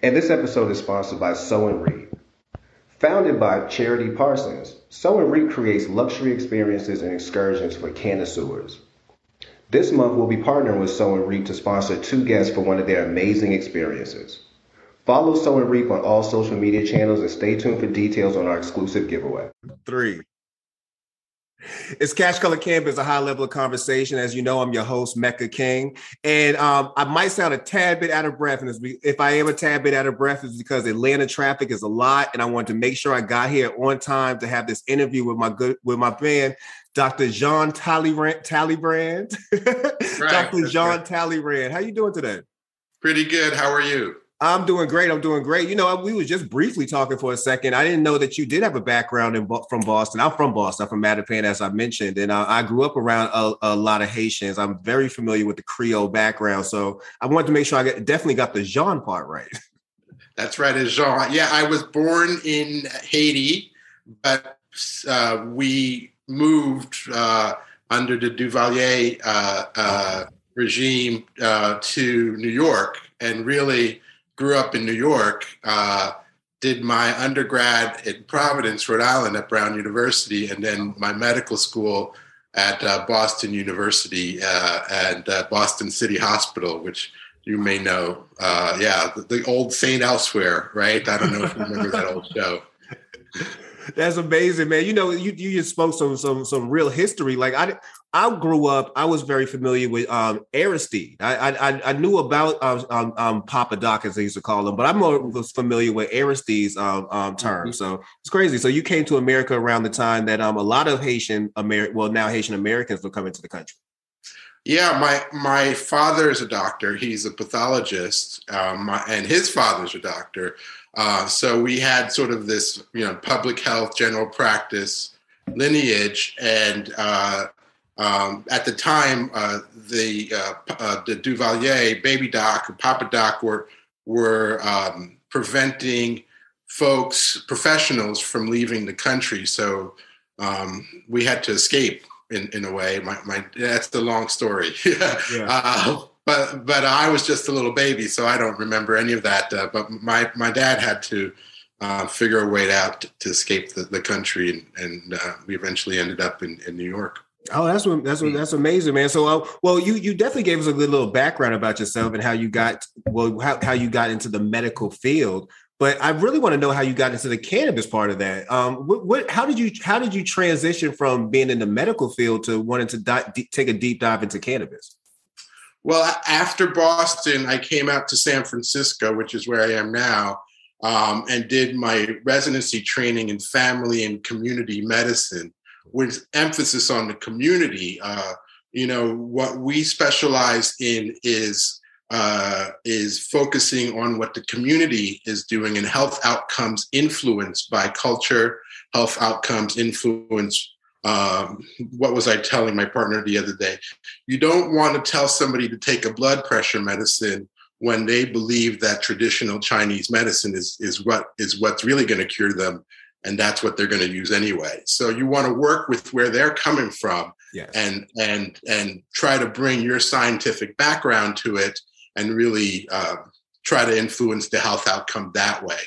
And this episode is sponsored by Sow and Reap. Founded by Charity Parsons, Sow and Reap creates luxury experiences and excursions for connoisseurs. This month, we'll be partnering with Sow and Reap to sponsor two guests for one of their amazing experiences. Follow Sow and Reap on all social media channels and stay tuned for details on our exclusive giveaway. Three. It's Cash Color Cannabis, a high level of conversation. As you know, I'm your host, Mecca King. And um, I might sound a tad bit out of breath. And if I am a tad bit out of breath, it's because Atlanta traffic is a lot. And I wanted to make sure I got here on time to have this interview with my good with my band, Dr. Jean Talleyrand. Talleyrand. Right. Dr. Jean. Talleyrand. How you doing today? Pretty good. How are you? I'm doing great. I'm doing great. You know, we was just briefly talking for a second. I didn't know that you did have a background in from Boston. I'm from Boston. I'm from Mattapan, as I mentioned, and I, I grew up around a, a, lot of Haitians. I'm very familiar with the Creole background, so I wanted to make sure I get, definitely got the Jean part right. That's right, as Jean. Yeah, I was born in Haiti, but uh, we moved uh, under the Duvalier uh, uh regime uh, to New York, and really grew up in New York, uh, did my undergrad in Providence, Rhode Island at Brown University, and then my medical school at uh, Boston University uh, and uh, Boston City Hospital, which you may know. Uh, yeah, the, the, old St. Elsewhere, right? I don't know if you remember that old show. That's amazing, man. You know, you you just spoke some some some real history. Like I I grew up. I was very familiar with um, Aristide. I, I I knew about um, um, um, Papa Doc as they used to call him, but I'm more was familiar with Aristide's um, um, term. Mm-hmm. So it's crazy. So you came to America around the time that um, a lot of Haitian American, well now Haitian Americans were coming to the country. Yeah, my my father is a doctor. He's a pathologist, um, my, and his father's a doctor. Uh, so we had sort of this, you know, public health, general practice lineage, and uh, um, at the time, uh, the uh, uh, the Duvalier, Baby Doc, and Papa Doc were were um, preventing folks, professionals, from leaving the country. So um, we had to escape in, in a way. My, my that's the long story. yeah. Uh, but but I was just a little baby, so I don't remember any of that. Uh, but my my dad had to uh, figure a way out to, to escape the, the country, and, and uh, we eventually ended up in, in New York. Oh, that's what that's what that's amazing, man. So, uh, well, you you definitely gave us a good little background about yourself and how you got well how, how you got into the medical field. But I really want to know how you got into the cannabis part of that. Um, what, what how did you how did you transition from being in the medical field to wanting to di- take a deep dive into cannabis? Well, after Boston, I came out to San Francisco, which is where I am now, um, and did my residency training in family and community medicine with emphasis on the community. Uh, you know, what we specialize in is uh, is focusing on what the community is doing and health outcomes influenced by culture, health outcomes influenced. Um, what was I telling my partner the other day? You don't want to tell somebody to take a blood pressure medicine when they believe that traditional Chinese medicine is is what is what's really going to cure them and that's what they're going to use anyway so you want to work with where they're coming from yes. and and and try to bring your scientific background to it and really uh, try to influence the health outcome that way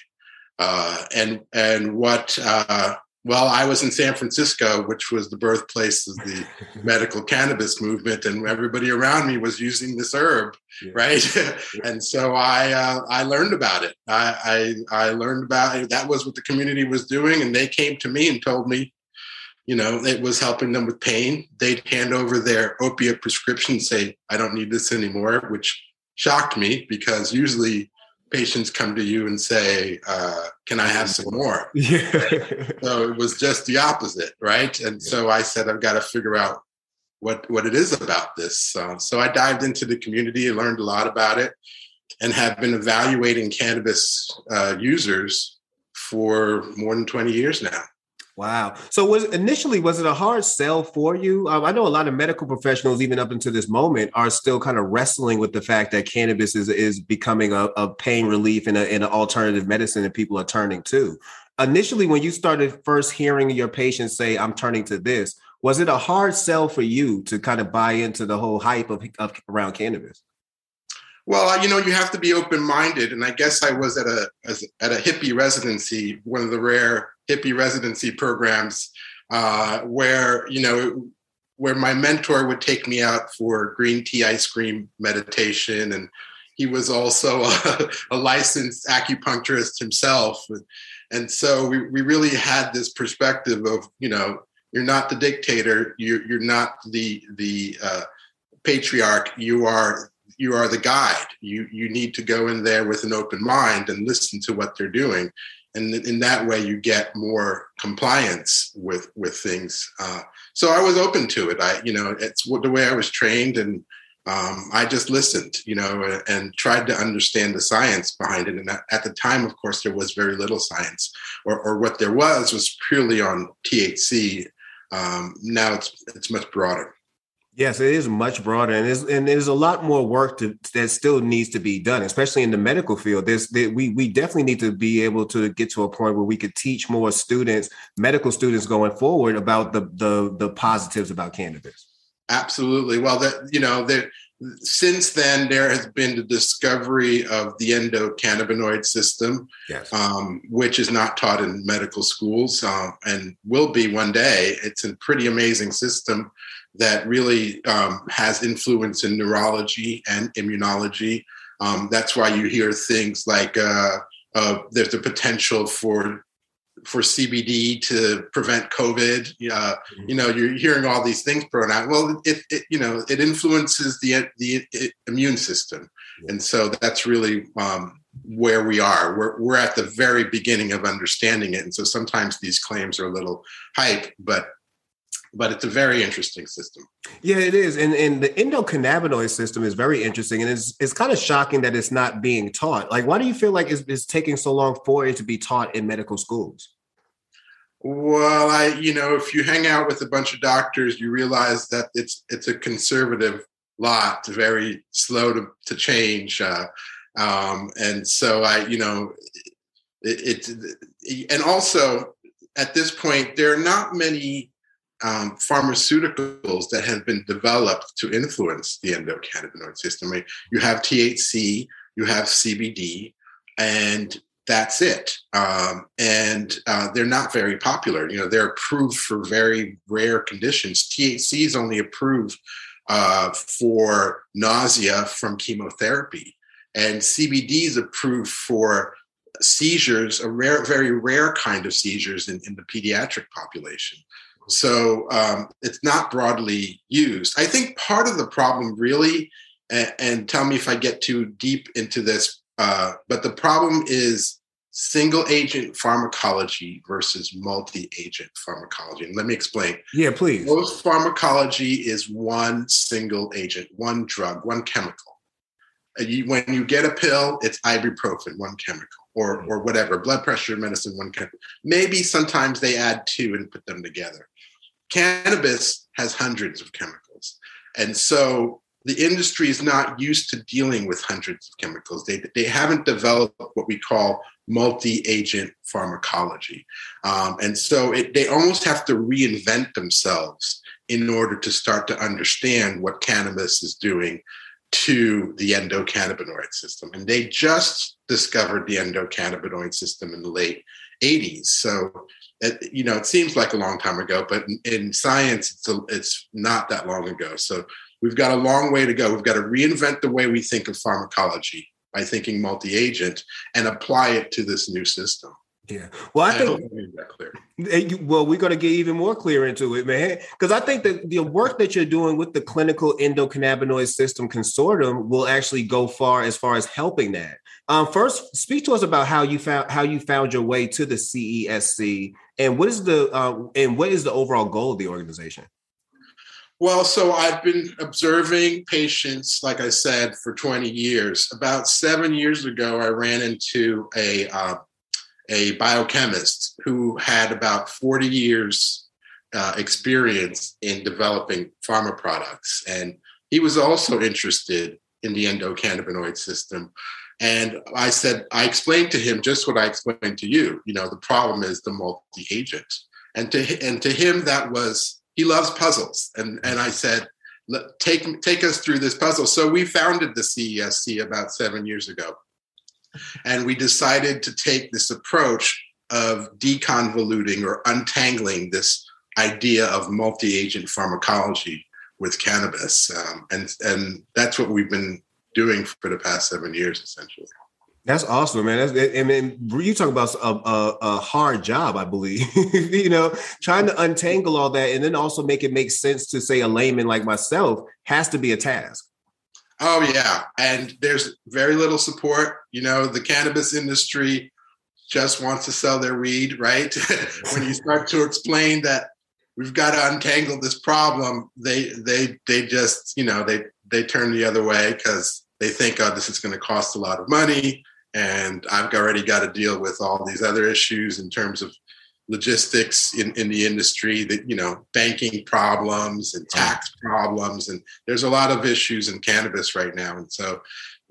uh, and and what uh, well, I was in San Francisco, which was the birthplace of the medical cannabis movement, and everybody around me was using this herb, yeah. right? and so I uh, I learned about it. I, I I learned about it. That was what the community was doing, and they came to me and told me, you know, it was helping them with pain. They'd hand over their opiate prescription, say, "I don't need this anymore," which shocked me because usually patients come to you and say, uh, "Can I have some more?" Yeah. so it was just the opposite, right? And yeah. so I said, "I've got to figure out what what it is about this." Uh, so I dived into the community and learned a lot about it, and have been evaluating cannabis uh, users for more than twenty years now. Wow. So was initially was it a hard sell for you? Um, I know a lot of medical professionals, even up until this moment, are still kind of wrestling with the fact that cannabis is is becoming a, a pain relief and, an alternative medicine that people are turning to. Initially, when you started first hearing your patients say, "I'm turning to this," was it a hard sell for you to kind of buy into the whole hype of, of around cannabis? Well, you know, you have to be open-minded, and I guess I was at a at a hippie residency, one of the rare hippie residency programs, uh, where you know where my mentor would take me out for green tea ice cream meditation. And he was also a, a licensed acupuncturist himself. And so we, we really had this perspective of you know you're not the dictator. You're, you're not the the uh, patriarch. You are you are the guide. You you need to go in there with an open mind and listen to what they're doing and in that way you get more compliance with with things uh, so i was open to it i you know it's the way i was trained and um, I just listened, you know, and tried to understand the science behind it. And at the time, of course, there was very little science, or, or what there was was purely on THC. Um, now it's it's much broader. Yes, it is much broader, and there's and there's a lot more work to, that still needs to be done, especially in the medical field. There's there, we we definitely need to be able to get to a point where we could teach more students, medical students, going forward about the the the positives about cannabis. Absolutely. Well, that you know, that since then there has been the discovery of the endocannabinoid system, yes. um, which is not taught in medical schools uh, and will be one day. It's a pretty amazing system that really um, has influence in neurology and immunology. Um, that's why you hear things like uh, uh, there's a potential for for CBD to prevent COVID. Uh, mm-hmm. You know, you're hearing all these things thrown out. Well, it, it you know it influences the the immune system, and so that's really um, where we are. We're we're at the very beginning of understanding it, and so sometimes these claims are a little hype, but but it's a very interesting system. Yeah, it is. And, and the endocannabinoid system is very interesting. And it's, it's kind of shocking that it's not being taught. Like, why do you feel like it's, it's taking so long for it to be taught in medical schools? Well, I, you know, if you hang out with a bunch of doctors, you realize that it's it's a conservative lot, very slow to, to change. Uh, um, and so I, you know, it, it, and also at this point, there are not many um, pharmaceuticals that have been developed to influence the endocannabinoid system. Mean, you have THC, you have CBD, and that's it. Um, and uh, they're not very popular. You know, they're approved for very rare conditions. THC is only approved uh, for nausea from chemotherapy, and CBD is approved for seizures, a rare, very rare kind of seizures in, in the pediatric population. So um, it's not broadly used. I think part of the problem, really, and, and tell me if I get too deep into this, uh, but the problem is single agent pharmacology versus multi agent pharmacology. And let me explain. Yeah, please. Most pharmacology is one single agent, one drug, one chemical. You, when you get a pill, it's ibuprofen, one chemical, or, mm-hmm. or whatever, blood pressure medicine, one chemical. Maybe sometimes they add two and put them together cannabis has hundreds of chemicals. And so the industry is not used to dealing with hundreds of chemicals. They, they haven't developed what we call multi agent pharmacology. Um, and so it, they almost have to reinvent themselves in order to start to understand what cannabis is doing to the endocannabinoid system. And they just discovered the endocannabinoid system in the late 80s. So it, you know, it seems like a long time ago, but in, in science, it's, a, it's not that long ago. So we've got a long way to go. We've got to reinvent the way we think of pharmacology by thinking multi-agent and apply it to this new system. Yeah. Well, I, I think that clear. Well, we're going to get even more clear into it, man, because I think that the work that you're doing with the clinical endocannabinoid system consortium will actually go far as far as helping that. Um, first, speak to us about how you found how you found your way to the CESC, and what is the uh, and what is the overall goal of the organization? Well, so I've been observing patients, like I said, for 20 years. About seven years ago, I ran into a uh, a biochemist who had about 40 years uh, experience in developing pharma products, and he was also interested in the endocannabinoid system. And I said, I explained to him just what I explained to you. You know, the problem is the multi-agent. And to and to him, that was he loves puzzles. And and I said, take take us through this puzzle. So we founded the CESC about seven years ago, and we decided to take this approach of deconvoluting or untangling this idea of multi-agent pharmacology with cannabis, um, and and that's what we've been doing for the past seven years, essentially. That's awesome, man. That's, I mean, you talk about a, a, a hard job, I believe. you know, trying to untangle all that and then also make it make sense to say a layman like myself has to be a task. Oh yeah, and there's very little support. You know, the cannabis industry just wants to sell their weed, right? when you start to explain that we've got to untangle this problem, they they they just you know they they turn the other way because they think, oh, this is going to cost a lot of money and I've already got to deal with all these other issues in terms of logistics in, in the industry that you know banking problems and tax problems and there's a lot of issues in cannabis right now and so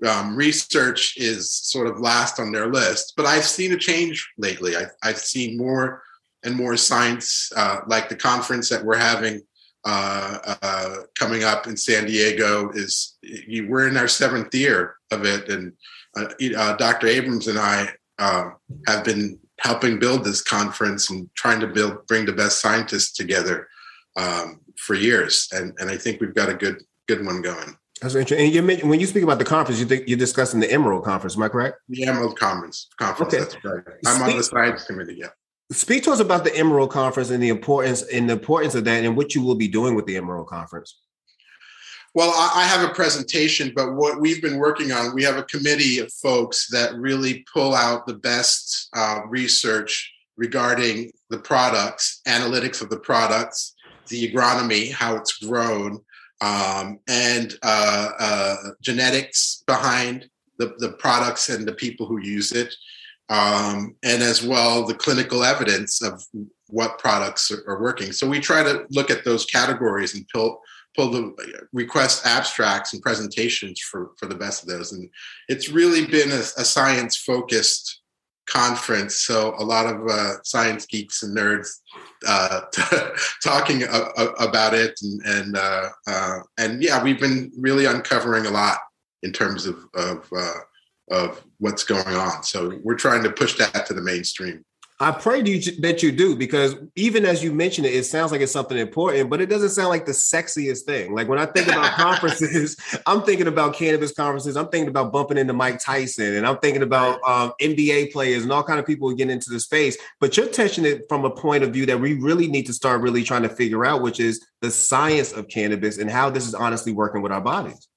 um, research is sort of last on their list but i've seen a change lately. I've, I've seen more and more science uh, like the conference that we're having uh, uh, coming up in san diego is we're in our seventh year of it and uh, uh Dr. Abrams and I uh, have been helping build this conference and trying to build bring the best scientists together um, for years, and and I think we've got a good good one going. That's interesting. And you mentioned, when you speak about the conference, you think you're discussing the Emerald Conference. Am I correct? The Emerald Conference. Conference. Okay. That's right. I'm speak, on the science committee. Yeah. Speak to us about the Emerald Conference and the importance and the importance of that, and what you will be doing with the Emerald Conference. Well, I have a presentation, but what we've been working on, we have a committee of folks that really pull out the best uh, research regarding the products, analytics of the products, the agronomy, how it's grown, um, and uh, uh, genetics behind the, the products and the people who use it, um, and as well the clinical evidence of what products are, are working. So we try to look at those categories and pull pull the request abstracts and presentations for for the best of those. And it's really been a, a science focused conference. So a lot of uh, science geeks and nerds uh, talking a, a, about it. And and uh, uh, and yeah we've been really uncovering a lot in terms of of uh, of what's going on so we're trying to push that to the mainstream I pray that you do because even as you mention it, it sounds like it's something important, but it doesn't sound like the sexiest thing. Like when I think about conferences, I'm thinking about cannabis conferences. I'm thinking about bumping into Mike Tyson, and I'm thinking about um, NBA players and all kind of people getting into the space. But you're touching it from a point of view that we really need to start really trying to figure out, which is the science of cannabis and how this is honestly working with our bodies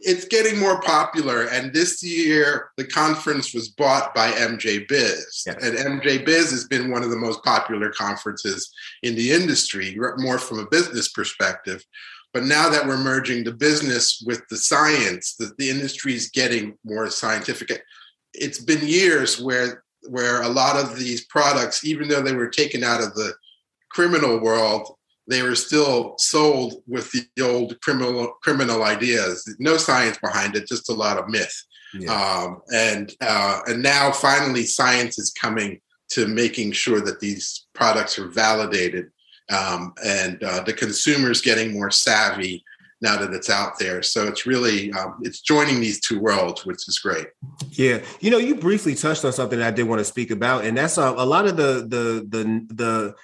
it's getting more popular. And this year, the conference was bought by MJ Biz. Yes. And MJ Biz has been one of the most popular conferences in the industry, more from a business perspective. But now that we're merging the business with the science, the, the industry is getting more scientific. It's been years where where a lot of these products, even though they were taken out of the criminal world, they were still sold with the old criminal criminal ideas. No science behind it, just a lot of myth. Yeah. Um, and uh, and now finally, science is coming to making sure that these products are validated, um, and uh, the consumers getting more savvy now that it's out there. So it's really um, it's joining these two worlds, which is great. Yeah, you know, you briefly touched on something I did want to speak about, and that's uh, a lot of the the the the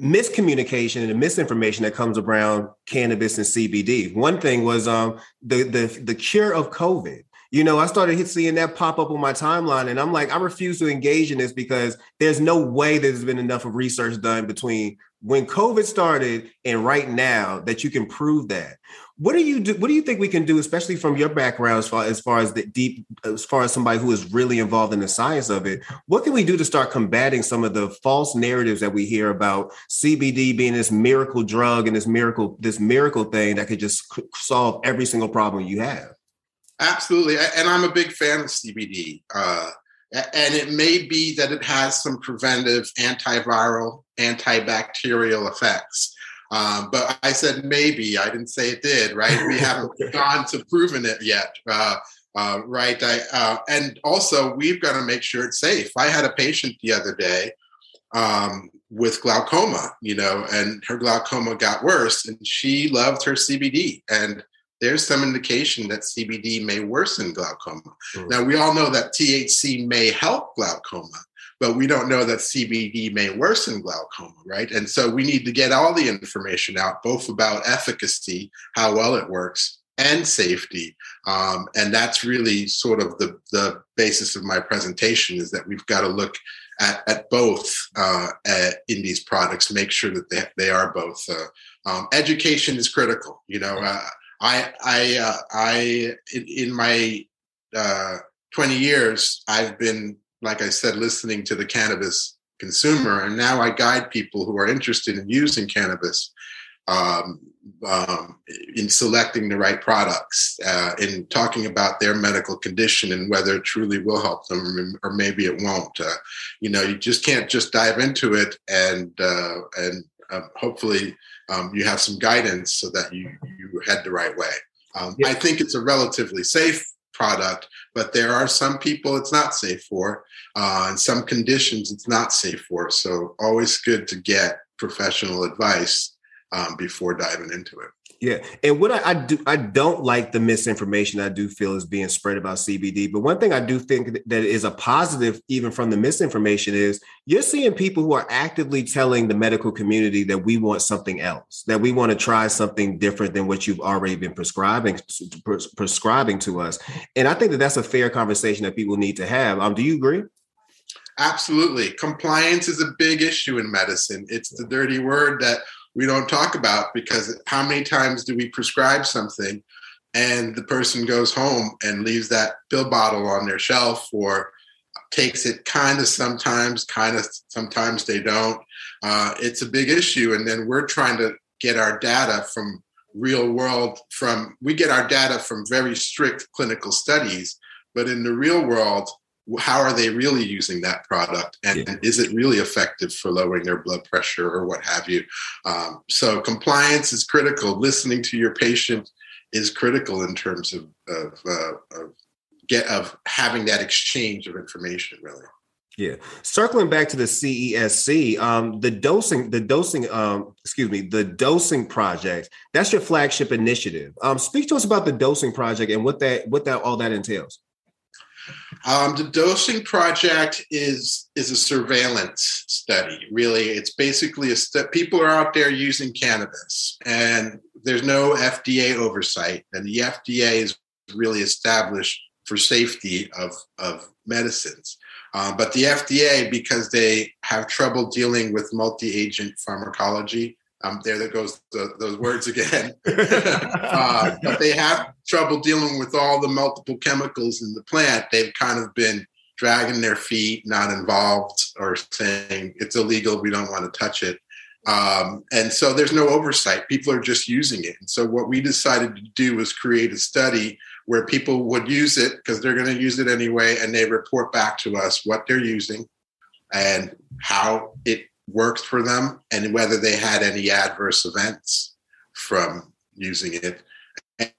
miscommunication and the misinformation that comes around cannabis and CBD. One thing was um, the the the cure of COVID. You know, I started seeing that pop up on my timeline, and I'm like, I refuse to engage in this because there's no way there's been enough of research done between when COVID started and right now that you can prove that. What do you do? What do you think we can do, especially from your background, as far as far as the deep, as far as somebody who is really involved in the science of it? What can we do to start combating some of the false narratives that we hear about CBD being this miracle drug and this miracle, this miracle thing that could just solve every single problem you have? Absolutely, and I'm a big fan of CBD. Uh, and it may be that it has some preventive antiviral antibacterial effects um, but I said maybe. I didn't say it did. Right? We haven't gone to proven it yet. Uh, uh, right? I, uh, and also, we've got to make sure it's safe. I had a patient the other day um, with glaucoma, you know, and her glaucoma got worse, and she loved her CBD. And there's some indication that CBD may worsen glaucoma. Mm. Now, we all know that THC may help glaucoma, but we don't know that CBD may worsen glaucoma, right? And so we need to get all the information out, both about efficacy, how well it works, and safety. Um, and that's really sort of the, the basis of my presentation is that we've got to look at, at both uh, at, in these products, make sure that they, they are both. Uh, um, education is critical. You know, uh, I, I, uh, I, in, in my uh, 20 years, I've been, like I said, listening to the cannabis consumer, and now I guide people who are interested in using cannabis um, um, in selecting the right products, uh, in talking about their medical condition and whether it truly will help them or maybe it won't. Uh, you know, you just can't just dive into it and uh, and um, hopefully um, you have some guidance so that you you head the right way. Um, yeah. I think it's a relatively safe product, but there are some people it's not safe for, uh, and some conditions it's not safe for. So always good to get professional advice um, before diving into it. Yeah, and what I, I, do, I don't like the misinformation I do feel is being spread about CBD. But one thing I do think that is a positive, even from the misinformation, is you're seeing people who are actively telling the medical community that we want something else, that we want to try something different than what you've already been prescribing prescribing to us. And I think that that's a fair conversation that people need to have. Um, do you agree? Absolutely. Compliance is a big issue in medicine. It's the dirty word that we don't talk about because how many times do we prescribe something and the person goes home and leaves that pill bottle on their shelf or takes it kind of sometimes, kind of sometimes they don't. Uh, it's a big issue. And then we're trying to get our data from real world from we get our data from very strict clinical studies but in the real world how are they really using that product and, yeah. is it really effective for lowering their blood pressure or what have you um, so compliance is critical listening to your patient is critical in terms of of, uh, of get of having that exchange of information really yeah. Circling back to the CESC, um, the dosing, the dosing, um, excuse me, the dosing project, that's your flagship initiative. Um, speak to us about the dosing project and what that, what that, all that entails. Um, the dosing project is is a surveillance study. Really, it's basically a step. People are out there using cannabis, and there's no FDA oversight, and the FDA is really established for safety of of medicines. Uh, but the FDA, because they have trouble dealing with multi-agent pharmacology, um, there that goes the, those words again. uh, but they have trouble dealing with all the multiple chemicals in the plant. They've kind of been dragging their feet, not involved, or saying it's illegal. We don't want to touch it. Um, and so there's no oversight. People are just using it. And so what we decided to do was create a study where people would use it because they're going to use it anyway, and they report back to us what they're using and how it worked for them and whether they had any adverse events from using it.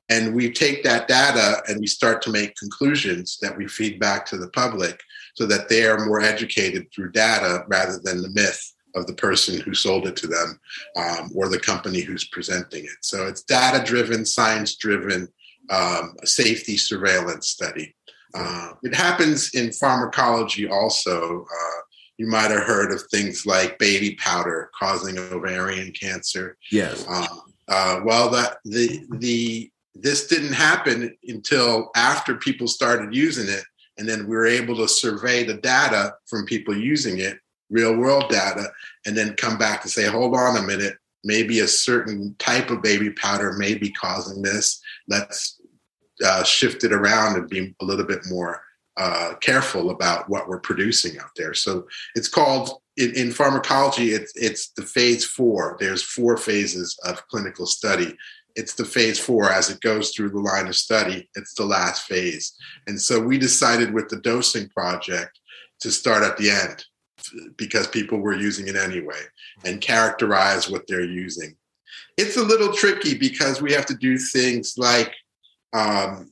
And we take that data and we start to make conclusions that we feed back to the public so that they are more educated through data rather than the myth of the person who sold it to them um, or the company who's presenting it. So it's data driven, science driven, um, safety surveillance study. Uh, it happens in pharmacology also. Uh, you might have heard of things like baby powder causing ovarian cancer. Yes. Um, uh, well, that the the this didn't happen until after people started using it, and then we were able to survey the data from people using it, real world data, and then come back and say, hold on a minute, maybe a certain type of baby powder may be causing this. Let's uh, shift it around and be a little bit more uh, careful about what we're producing out there. So it's called in, in, pharmacology. It's it's the phase four. There's four phases of clinical study. It's the phase four as it goes through the line of study. It's the last phase, and so we decided with the dosing project to start at the end because people were using it anyway and characterize what they're using. It's a little tricky because we have to do things like um,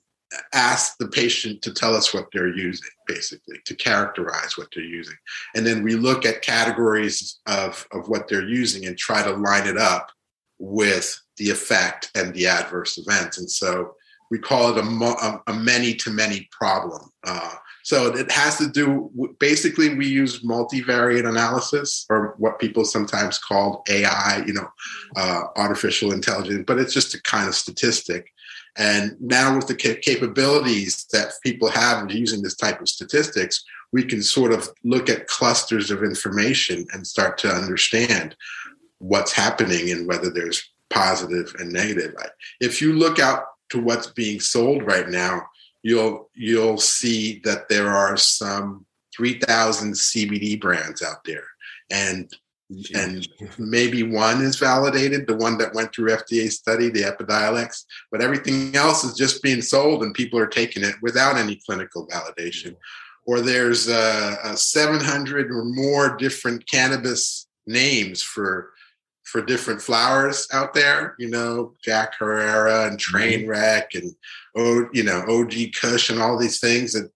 ask the patient to tell us what they're using, basically, to characterize what they're using. And then we look at categories of, of what they're using and try to line it up with the effect and the adverse events. And so we call it a, many to many problem. Uh, so it has to do basically we use multivariate analysis or what people sometimes call AI, you know, uh, artificial intelligence, but it's just a kind of statistic. And now with the capabilities that people have using this type of statistics, we can sort of look at clusters of information and start to understand what's happening and whether there's positive and negative. If you look out to what's being sold right now, you'll you'll see that there are some 3000 CBD brands out there and and maybe one is validated the one that went through FDA study the Epidiolex but everything else is just being sold and people are taking it without any clinical validation. Or there's uh, 700 or more different cannabis names for for different flowers out there, you know, Jack Herer and mm-hmm. Trainwreck and oh, you know, OG Kush and all these things and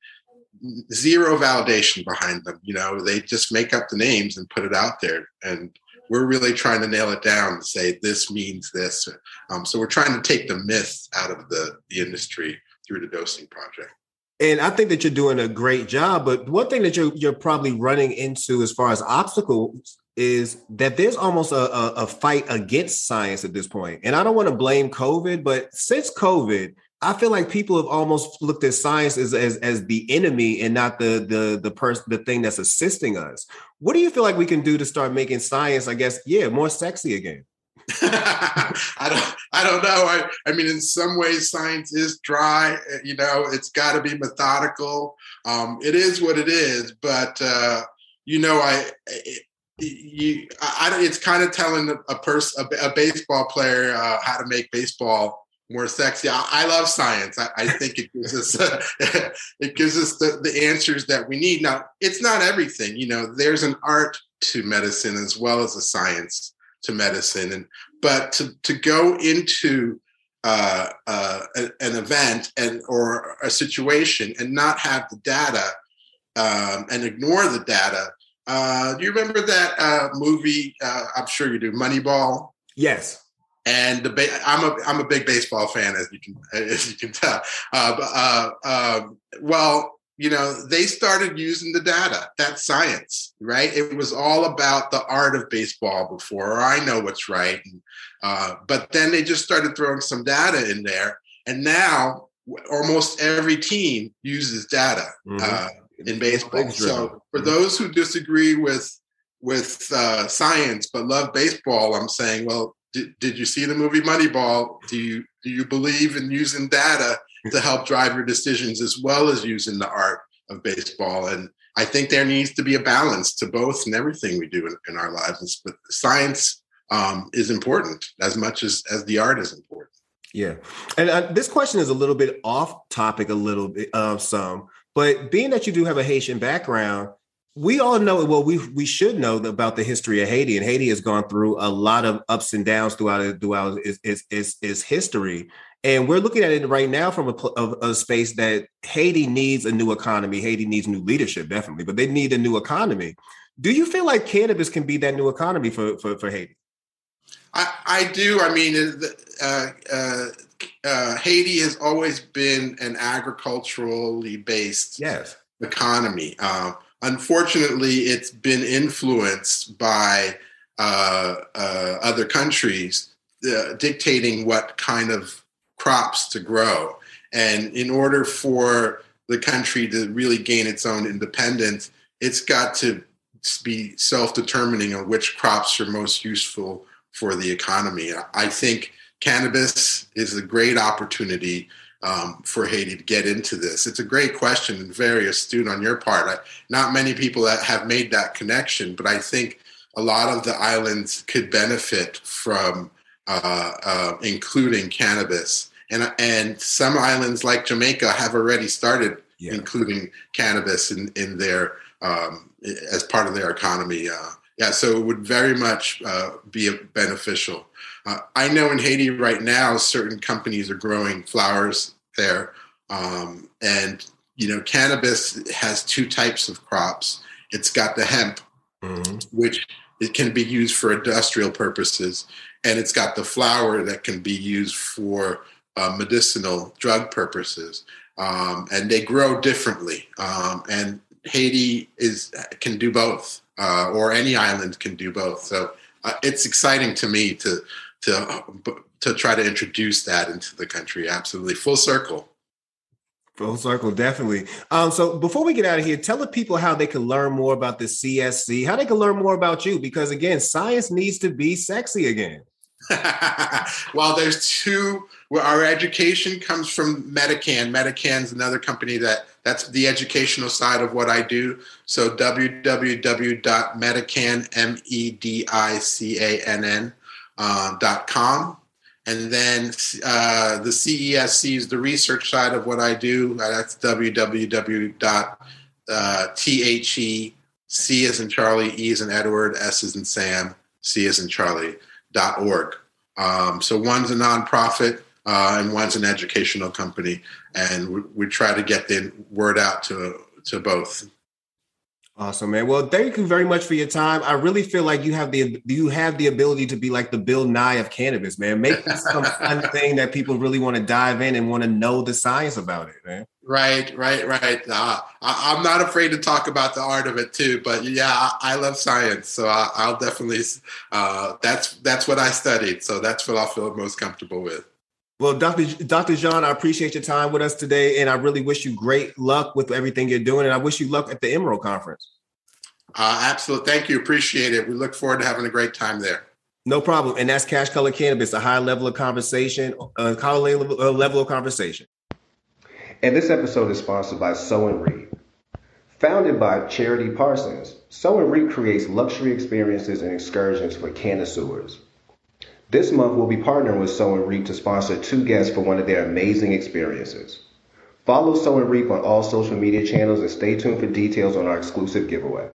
zero validation behind them. You know, they just make up the names and put it out there. And we're really trying to nail it down and say this means this. Um, so we're trying to take the myth out of the, the industry through the dosing project. And I think that you're doing a great job. But one thing that you're you're probably running into as far as obstacles is that there's almost a, a, a, fight against science at this point. And I don't want to blame COVID, but since COVID, I feel like people have almost looked at science as, as, as the enemy and not the the the person the thing that's assisting us. What do you feel like we can do to start making science, I guess, yeah, more sexy again? I don't I don't know. I, I mean, in some ways, science is dry. You know, it's got to be methodical. Um, it is what it is, but uh, you know, I it, you, I, it's kind of telling a, person, a, a, baseball player, uh, how to make baseball more sexy. I, I love science. I, I, think it gives us it gives us the, the answers that we need. Now, it's not everything. You know, there's an art to medicine as well as a science to medicine, and but to to go into uh, uh, an event and or a situation and not have the data um, and ignore the data uh, do you remember that uh, movie? Uh, I'm sure you do. Moneyball. Yes. And the ba- I'm a I'm a big baseball fan, as you can as you can tell. Uh, uh, um, well, you know, they started using the data. That's science, right? It was all about the art of baseball before, or I know what's right. And, uh, but then they just started throwing some data in there, and now almost every team uses data. Mm-hmm. Uh, in baseball. So for those who disagree with with uh, science but love baseball, I'm saying, well, did, did you see the movie Moneyball? Do you do you believe in using data to help drive your decisions as well as using the art of baseball? And I think there needs to be a balance to both and everything we do in, in our lives. But science um, is important as much as as the art is important. Yeah, and uh, this question is a little bit off topic, a little bit of uh, some, but being that you do have a Haitian background, we all know well we we should know about the history of Haiti and Haiti has gone through a lot of ups and downs throughout throughout its its, its, its history. And we're looking at it right now from a, a, a, space that Haiti needs a new economy. Haiti needs new leadership definitely but they need a new economy. Do you feel like cannabis can be that new economy for for, for Haiti? I, I do. I mean uh, uh, uh, Haiti has always been an agriculturally based yes. economy. Uh, unfortunately, it's been influenced by uh, uh other countries uh, dictating what kind of crops to grow. And in order for the country to really gain its own independence, it's got to be self determining on which crops are most useful for the economy. I think cannabis is a great opportunity um, for Haiti to get into this? It's a great question and very astute on your part. I, not many people that have made that connection, but I think a lot of the islands could benefit from uh, uh, including cannabis. And, and some islands like Jamaica have already started yeah. including cannabis in, in their um, as part of their economy. Uh, yeah, so it would very much uh, be beneficial. Uh, I know in Haiti right now, certain companies are growing flowers there Um, and you know, cannabis has two types of crops. It's got the hemp, mm-hmm. which it can be used for industrial purposes, and it's got the flower that can be used for uh, medicinal drug purposes. Um, and they grow differently. Um, and Haiti is can do both, uh, or any island can do both. So uh, it's exciting to me to to to try to introduce that into the country. Absolutely, full circle. Full circle, definitely. Um, so before we get out of here, tell the people how they can learn more about the CSC, how they can learn more about you, because again, science needs to be sexy again. well, there's two. Well, our education comes from MediCann. MediCann's another company that that's the educational side of what I do. So www.medicann m e d i c a n n uh, dot com and then uh, the CESC is the research side of what I do. That's www.the C is in Charlie, E is in Edward, S is in Sam, C is in Charlie org. Um, so one's a nonprofit uh, and one's an educational company, and we, we try to get the word out to to both. Awesome, man. Well, thank you very much for your time. I really feel like you have the you have the ability to be like the Bill Nye of cannabis, man. Make this some fun thing that people really want to dive in and want to know the science about it, man. Right, right, right. Uh, I, am not afraid to talk about the art of it too, but yeah, I, I love science, so I, will definitely. Uh, that's that's what I studied, so that's what I feel most comfortable with. Well, Dr. Dr. Jean, I appreciate your time with us today, and I really wish you great luck with everything you're doing, and I wish you luck at the Emerald Conference. Uh, absolutely, thank you, appreciate it. We look forward to having a great time there. No problem, and that's Cash Color Cannabis, a high level of conversation, a high level of conversation. And this episode is sponsored by Sow and Reap. Founded by Charity Parsons, Sow and Reap creates luxury experiences and excursions for connoisseurs. This month, we'll be partnering with Sow and Reap to sponsor two guests for one of their amazing experiences. Follow Sow and Reap on all social media channels and stay tuned for details on our exclusive giveaway.